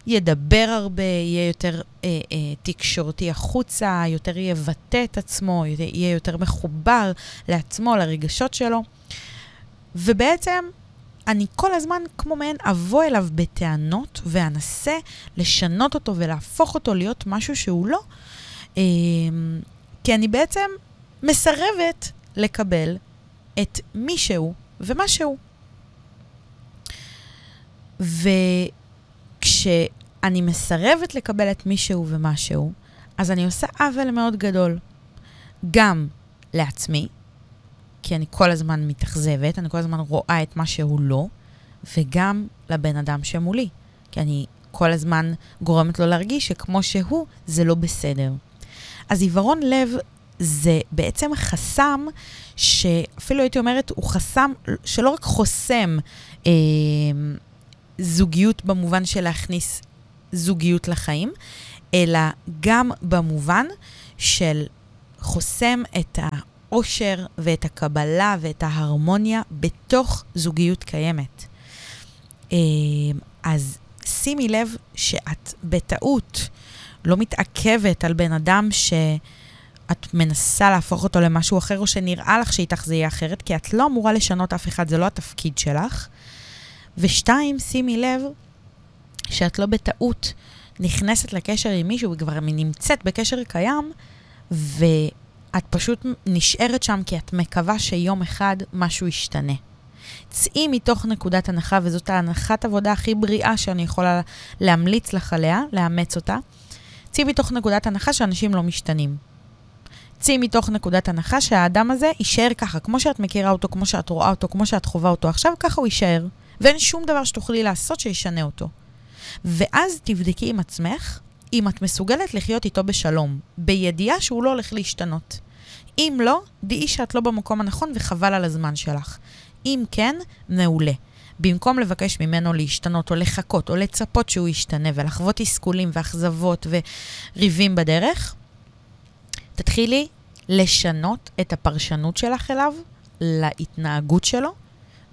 A: ידבר הרבה, יהיה יותר אה, אה, תקשורתי החוצה, יותר יבטא את עצמו, יהיה יותר מחובר לעצמו, לרגשות שלו. ובעצם אני כל הזמן כמו מעין אבוא אליו בטענות ואנסה לשנות אותו ולהפוך אותו להיות משהו שהוא לא, אה, כי אני בעצם מסרבת לקבל את מי שהוא ומה שהוא. וכשאני מסרבת לקבל את מי שהוא ומה שהוא, אז אני עושה עוול מאוד גדול. גם לעצמי, כי אני כל הזמן מתאכזבת, אני כל הזמן רואה את מה שהוא לא, וגם לבן אדם שמולי, כי אני כל הזמן גורמת לו להרגיש שכמו שהוא, זה לא בסדר. אז עיוורון לב זה בעצם חסם שאפילו הייתי אומרת, הוא חסם שלא רק חוסם אה, זוגיות במובן של להכניס זוגיות לחיים, אלא גם במובן של חוסם את האושר ואת הקבלה ואת ההרמוניה בתוך זוגיות קיימת. אה, אז שימי לב שאת בטעות לא מתעכבת על בן אדם שאת מנסה להפוך אותו למשהו אחר, או שנראה לך שאיתך זה יהיה אחרת, כי את לא אמורה לשנות אף אחד, זה לא התפקיד שלך. ושתיים, שימי לב שאת לא בטעות נכנסת לקשר עם מישהו, וכבר נמצאת בקשר קיים, ו... את פשוט נשארת שם כי את מקווה שיום אחד משהו ישתנה. צאי מתוך נקודת הנחה, וזאת ההנחת עבודה הכי בריאה שאני יכולה להמליץ לך עליה, לאמץ אותה. צאי מתוך נקודת הנחה שאנשים לא משתנים. צאי מתוך נקודת הנחה שהאדם הזה יישאר ככה, כמו שאת מכירה אותו, כמו שאת רואה אותו, כמו שאת חווה אותו עכשיו, ככה הוא יישאר. ואין שום דבר שתוכלי לעשות שישנה אותו. ואז תבדקי עם עצמך אם את מסוגלת לחיות איתו בשלום, בידיעה שהוא לא הולך להשתנות. אם לא, דעי שאת לא במקום הנכון וחבל על הזמן שלך. אם כן, מעולה. במקום לבקש ממנו להשתנות או לחכות או לצפות שהוא ישתנה ולחוות תסכולים ואכזבות וריבים בדרך, תתחילי לשנות את הפרשנות שלך אליו, להתנהגות שלו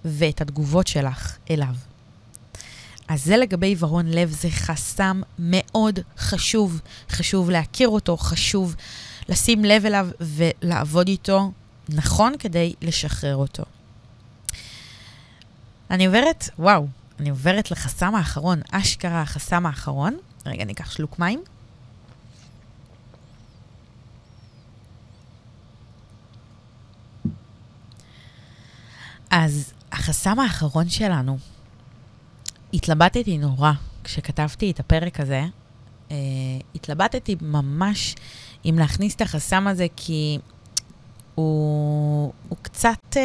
A: ואת התגובות שלך אליו. אז זה לגבי עיוורון לב, זה חסם מאוד חשוב. חשוב להכיר אותו, חשוב לשים לב אליו ולעבוד איתו נכון כדי לשחרר אותו. אני עוברת, וואו, אני עוברת לחסם האחרון, אשכרה החסם האחרון. רגע, אני אקח שלוק מים. אז החסם האחרון שלנו, התלבטתי נורא כשכתבתי את הפרק הזה. Uh, התלבטתי ממש אם להכניס את החסם הזה, כי הוא, הוא, קצת, uh,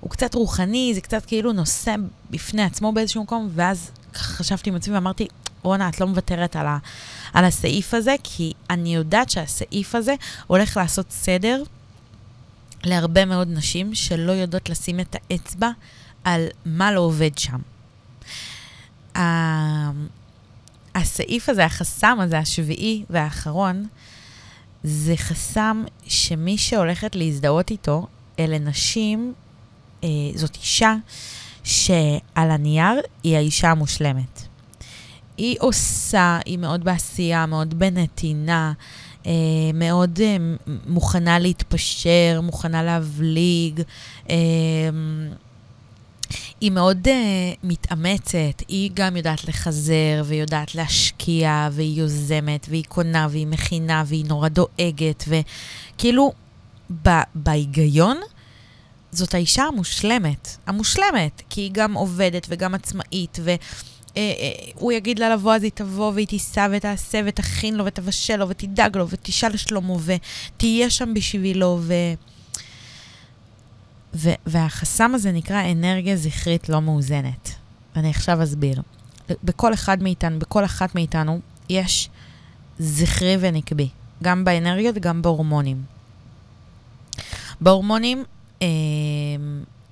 A: הוא קצת רוחני, זה קצת כאילו נושא בפני עצמו באיזשהו מקום, ואז חשבתי עם עצמי ואמרתי, רונה, את לא מוותרת על, ה, על הסעיף הזה, כי אני יודעת שהסעיף הזה הולך לעשות סדר להרבה מאוד נשים שלא יודעות לשים את האצבע על מה לא עובד שם. הסעיף הזה, החסם הזה, השביעי והאחרון, זה חסם שמי שהולכת להזדהות איתו, אלה נשים, אה, זאת אישה שעל הנייר היא האישה המושלמת. היא עושה, היא מאוד בעשייה, מאוד בנתינה, מאוד אה, מוכנה להתפשר, מוכנה להבליג. אה, היא מאוד uh, מתאמצת, היא גם יודעת לחזר ויודעת להשקיע, והיא יוזמת, והיא קונה, והיא מכינה, והיא נורא דואגת, וכאילו, ב- בהיגיון, זאת האישה המושלמת. המושלמת, כי היא גם עובדת וגם עצמאית, והוא אה, אה, יגיד לה לבוא, אז היא תבוא והיא תיסע ותעשה ותכין לו ותבשל לו ותדאג לו ותשאל לשלומו ותהיה שם בשבילו ו... ו- והחסם הזה נקרא אנרגיה זכרית לא מאוזנת. אני עכשיו אסביר. בכל אחד מאיתנו, בכל אחת מאיתנו, יש זכרי ונקבי, גם באנרגיות, גם בהורמונים. בהורמונים אה,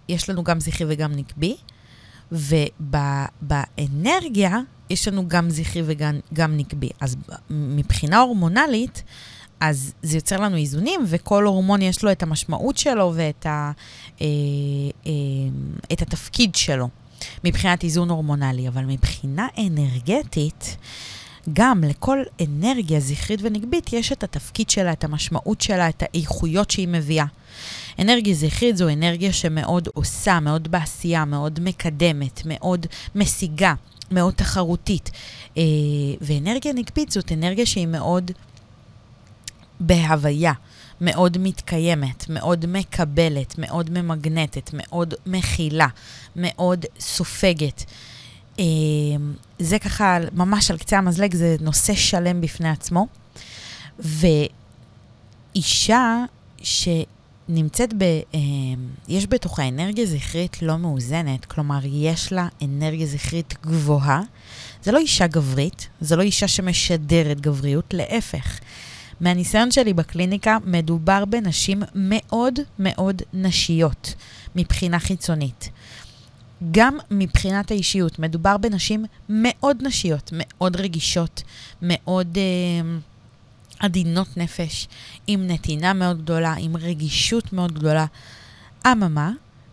A: יש לנו גם זכרי וגם נקבי, ובאנרגיה יש לנו גם זכרי וגם נקבי. אז מבחינה הורמונלית, אז זה יוצר לנו איזונים, וכל הורמון יש לו את המשמעות שלו ואת ה, אה, אה, את התפקיד שלו מבחינת איזון הורמונלי. אבל מבחינה אנרגטית, גם לכל אנרגיה זכרית ונגבית יש את התפקיד שלה, את המשמעות שלה, את האיכויות שהיא מביאה. אנרגיה זכרית זו אנרגיה שמאוד עושה, מאוד בעשייה, מאוד מקדמת, מאוד משיגה, מאוד תחרותית. אה, ואנרגיה נגבית זאת אנרגיה שהיא מאוד בהוויה, מאוד מתקיימת, מאוד מקבלת, מאוד ממגנטת, מאוד מכילה, מאוד סופגת. אה, זה ככה, ממש על קצה המזלג, זה נושא שלם בפני עצמו. ואישה שנמצאת ב... אה, יש בתוכה אנרגיה זכרית לא מאוזנת, כלומר, יש לה אנרגיה זכרית גבוהה. זה לא אישה גברית, זה לא אישה שמשדרת גבריות, להפך. מהניסיון שלי בקליניקה, מדובר בנשים מאוד מאוד נשיות מבחינה חיצונית. גם מבחינת האישיות, מדובר בנשים מאוד נשיות, מאוד רגישות, מאוד אה, עדינות נפש, עם נתינה מאוד גדולה, עם רגישות מאוד גדולה. אממה,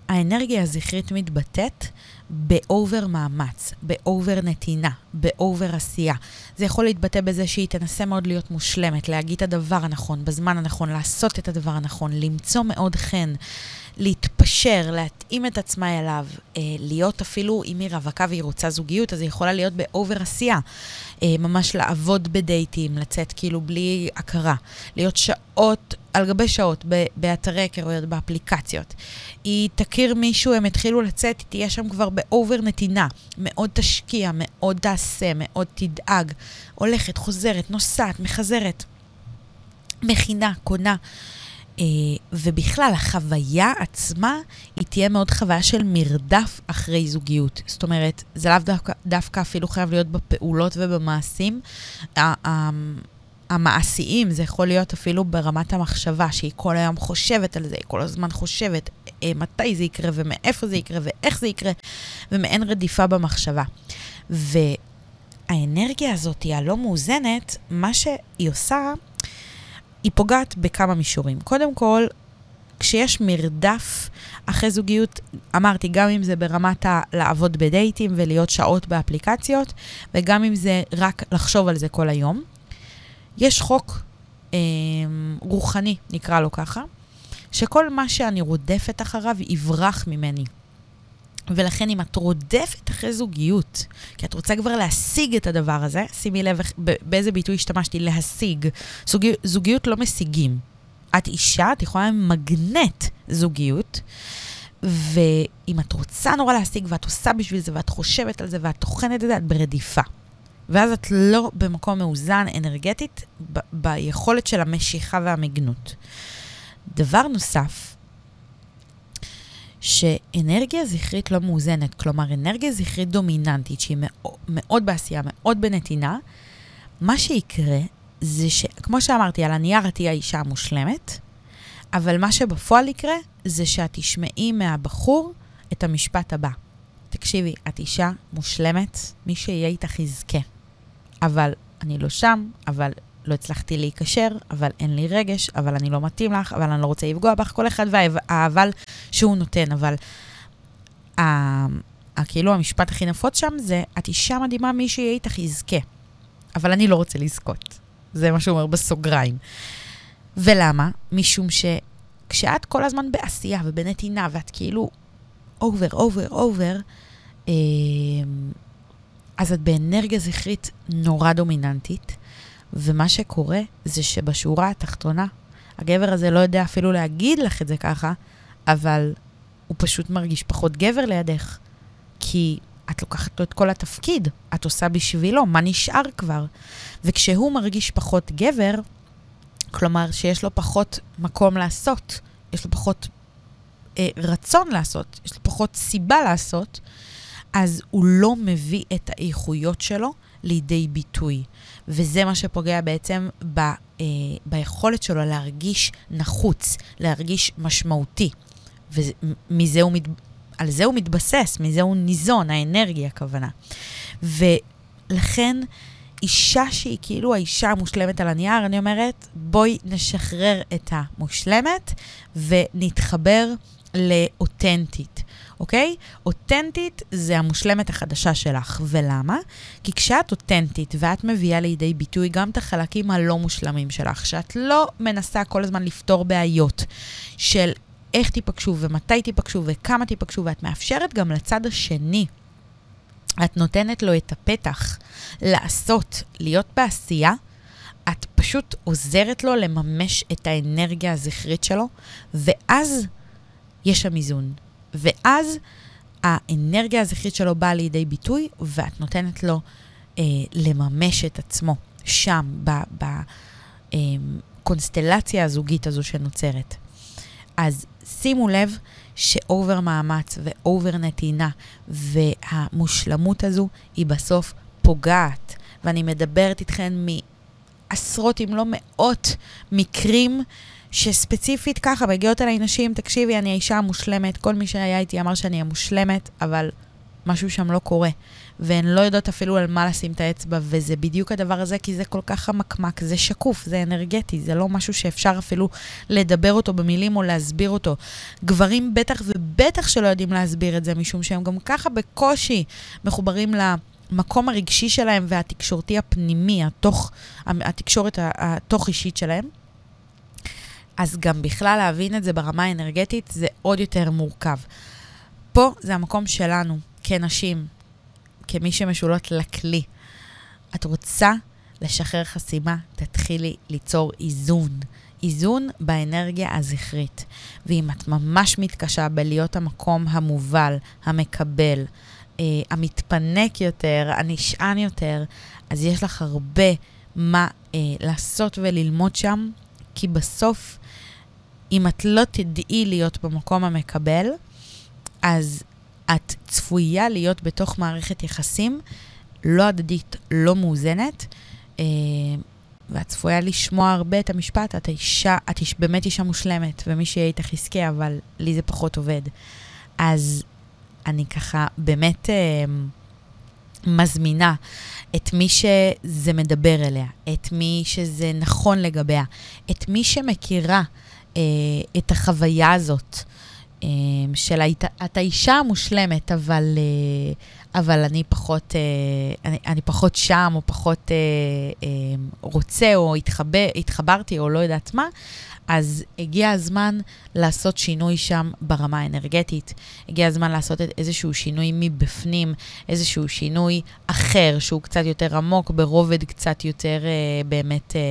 A: האנרגיה הזכרית מתבטאת ב over מאמץ, ב over נתינה, ב over עשייה. זה יכול להתבטא בזה שהיא תנסה מאוד להיות מושלמת, להגיד את הדבר הנכון, בזמן הנכון, לעשות את הדבר הנכון, למצוא מאוד חן, להתפשר, להתאים את עצמה אליו, אה, להיות אפילו, אם היא רווקה והיא רוצה זוגיות, אז היא יכולה להיות ב over עשייה. אה, ממש לעבוד בדייטים, לצאת כאילו בלי הכרה, להיות שעות על גבי שעות באתרי היכרויות, באפליקציות. היא תכיר מישהו, הם התחילו לצאת, היא תהיה שם כבר באובר נתינה. מאוד תשקיע, מאוד תעשה, מאוד תדאג. הולכת, חוזרת, נוסעת, מחזרת. מכינה, קונה. Uh, ובכלל, החוויה עצמה, היא תהיה מאוד חוויה של מרדף אחרי זוגיות. זאת אומרת, זה לאו דווקא, דווקא אפילו חייב להיות בפעולות ובמעשים. המעשיים, זה יכול להיות אפילו ברמת המחשבה, שהיא כל היום חושבת על זה, היא כל הזמן חושבת אה, מתי זה יקרה ומאיפה זה יקרה ואיך זה יקרה, ומעין רדיפה במחשבה. והאנרגיה הזאת, הלא מאוזנת, מה שהיא עושה, היא פוגעת בכמה מישורים. קודם כל, כשיש מרדף אחרי זוגיות, אמרתי, גם אם זה ברמת ה- לעבוד בדייטים ולהיות שעות באפליקציות, וגם אם זה רק לחשוב על זה כל היום, יש חוק אה, רוחני, נקרא לו ככה, שכל מה שאני רודפת אחריו יברח ממני. ולכן אם את רודפת אחרי זוגיות, כי את רוצה כבר להשיג את הדבר הזה, שימי לב באיזה ביטוי השתמשתי, להשיג. זוג, זוגיות לא משיגים. את אישה, את יכולה עם מגנט זוגיות, ואם את רוצה נורא להשיג ואת עושה בשביל זה ואת חושבת על זה ואת טוחנת את זה, את ברדיפה. ואז את לא במקום מאוזן אנרגטית ב- ביכולת של המשיכה והמגנות. דבר נוסף, שאנרגיה זכרית לא מאוזנת, כלומר אנרגיה זכרית דומיננטית, שהיא מאוד, מאוד בעשייה, מאוד בנתינה, מה שיקרה זה שכמו שאמרתי, על הנייר את תהיי האישה המושלמת, אבל מה שבפועל יקרה זה שאת תשמעי מהבחור את המשפט הבא. תקשיבי, את אישה מושלמת, מי שיהיה איתך יזכה. אבל אני לא שם, אבל לא הצלחתי להיקשר, אבל אין לי רגש, אבל אני לא מתאים לך, אבל אני לא רוצה לפגוע בך, כל אחד והאבל שהוא נותן, אבל כאילו המשפט הכי נפוץ שם זה, את אישה מדהימה, מי שיהיה איתך יזכה. אבל אני לא רוצה לזכות. זה מה שהוא אומר בסוגריים. ולמה? משום שכשאת כל הזמן בעשייה ובנתינה, ואת כאילו over, over, over, אז את באנרגיה זכרית נורא דומיננטית, ומה שקורה זה שבשורה התחתונה, הגבר הזה לא יודע אפילו להגיד לך את זה ככה, אבל הוא פשוט מרגיש פחות גבר לידך, כי את לוקחת לו את כל התפקיד, את עושה בשבילו, מה נשאר כבר? וכשהוא מרגיש פחות גבר, כלומר שיש לו פחות מקום לעשות, יש לו פחות אה, רצון לעשות, יש לו פחות סיבה לעשות, אז הוא לא מביא את האיכויות שלו לידי ביטוי. וזה מה שפוגע בעצם ב, אה, ביכולת שלו להרגיש נחוץ, להרגיש משמעותי. ומזה הוא, מת, על זה הוא מתבסס, מזה הוא ניזון, האנרגיה הכוונה. ולכן, אישה שהיא כאילו האישה המושלמת על הנייר, אני אומרת, בואי נשחרר את המושלמת ונתחבר לאותנטית. אוקיי? אותנטית זה המושלמת החדשה שלך. ולמה? כי כשאת אותנטית ואת מביאה לידי ביטוי גם את החלקים הלא מושלמים שלך, שאת לא מנסה כל הזמן לפתור בעיות של איך תיפגשו ומתי תיפגשו וכמה תיפגשו, ואת מאפשרת גם לצד השני, את נותנת לו את הפתח לעשות, להיות בעשייה, את פשוט עוזרת לו לממש את האנרגיה הזכרית שלו, ואז יש שם איזון. ואז האנרגיה הזכרית שלו באה לידי ביטוי, ואת נותנת לו אה, לממש את עצמו שם, בקונסטלציה אה, הזוגית הזו שנוצרת. אז שימו לב ש over מאמץ ו over נתינה והמושלמות הזו היא בסוף פוגעת. ואני מדברת איתכן מעשרות אם לא מאות מקרים שספציפית ככה, מגיעות אליי נשים, תקשיבי, אני האישה המושלמת, כל מי שהיה איתי אמר שאני המושלמת, אבל משהו שם לא קורה. והן לא יודעות אפילו על מה לשים את האצבע, וזה בדיוק הדבר הזה, כי זה כל כך חמקמק, זה שקוף, זה אנרגטי, זה לא משהו שאפשר אפילו לדבר אותו במילים או להסביר אותו. גברים בטח ובטח שלא יודעים להסביר את זה, משום שהם גם ככה בקושי מחוברים למקום הרגשי שלהם והתקשורתי הפנימי, התוך, התקשורת התוך-אישית שלהם. אז גם בכלל להבין את זה ברמה האנרגטית זה עוד יותר מורכב. פה זה המקום שלנו, כנשים, כמי שמשולות לכלי. את רוצה לשחרר חסימה, תתחילי ליצור איזון. איזון באנרגיה הזכרית. ואם את ממש מתקשה בלהיות המקום המובל, המקבל, אה, המתפנק יותר, הנשען יותר, אז יש לך הרבה מה אה, לעשות וללמוד שם, כי בסוף, אם את לא תדעי להיות במקום המקבל, אז את צפויה להיות בתוך מערכת יחסים לא הדדית, לא מאוזנת, אה, ואת צפויה לשמוע הרבה את המשפט, את אישה, את איש, באמת אישה מושלמת, ומי שיהיה איתך יזכה, אבל לי זה פחות עובד. אז אני ככה באמת אה, מזמינה את מי שזה מדבר אליה, את מי שזה נכון לגביה, את מי שמכירה את החוויה הזאת. אה, של את האישה המושלמת, אבל, אה, אבל אני פחות, אה, אני, אני פחות שם, או פחות אה, אה, רוצה, או התחבר, התחברתי, או לא יודעת מה, אז הגיע הזמן לעשות שינוי שם ברמה האנרגטית. הגיע הזמן לעשות איזשהו שינוי מבפנים, איזשהו שינוי אחר, שהוא קצת יותר עמוק, ברובד קצת יותר אה, באמת אה,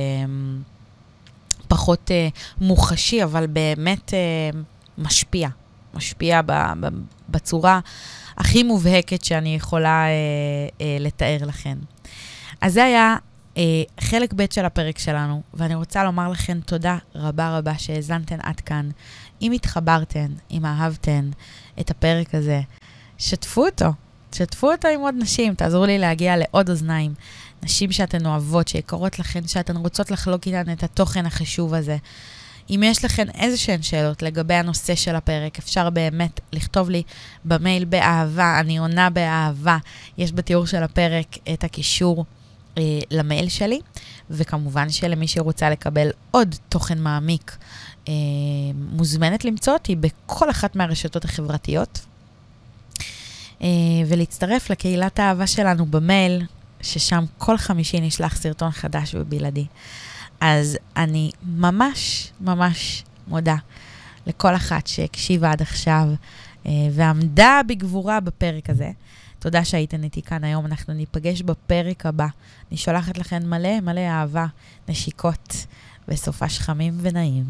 A: פחות אה, מוחשי, אבל באמת אה, משפיע. משפיע ב, ב, בצורה הכי מובהקת שאני יכולה אה, אה, לתאר לכם. אז זה היה אה, חלק ב' של הפרק שלנו, ואני רוצה לומר לכם תודה רבה רבה שהאזנתן עד כאן. אם התחברתן, אם אהבתן את הפרק הזה, שתפו אותו. שתפו אותו עם עוד נשים, תעזרו לי להגיע לעוד אוזניים. נשים שאתן אוהבות, שיקרות לכן, שאתן רוצות לחלוק איתן את התוכן החשוב הזה. אם יש לכן איזה שהן שאלות לגבי הנושא של הפרק, אפשר באמת לכתוב לי במייל באהבה, אני עונה באהבה. יש בתיאור של הפרק את הקישור אה, למייל שלי, וכמובן שלמי שרוצה לקבל עוד תוכן מעמיק, אה, מוזמנת למצוא אותי בכל אחת מהרשתות החברתיות. אה, ולהצטרף לקהילת האהבה שלנו במייל, ששם כל חמישי נשלח סרטון חדש ובלעדי. אז אני ממש ממש מודה לכל אחת שהקשיבה עד עכשיו אה, ועמדה בגבורה בפרק הזה. תודה שהייתן איתי כאן היום, אנחנו ניפגש בפרק הבא. אני שולחת לכן מלא מלא אהבה, נשיקות וסופה שחמים ונעים.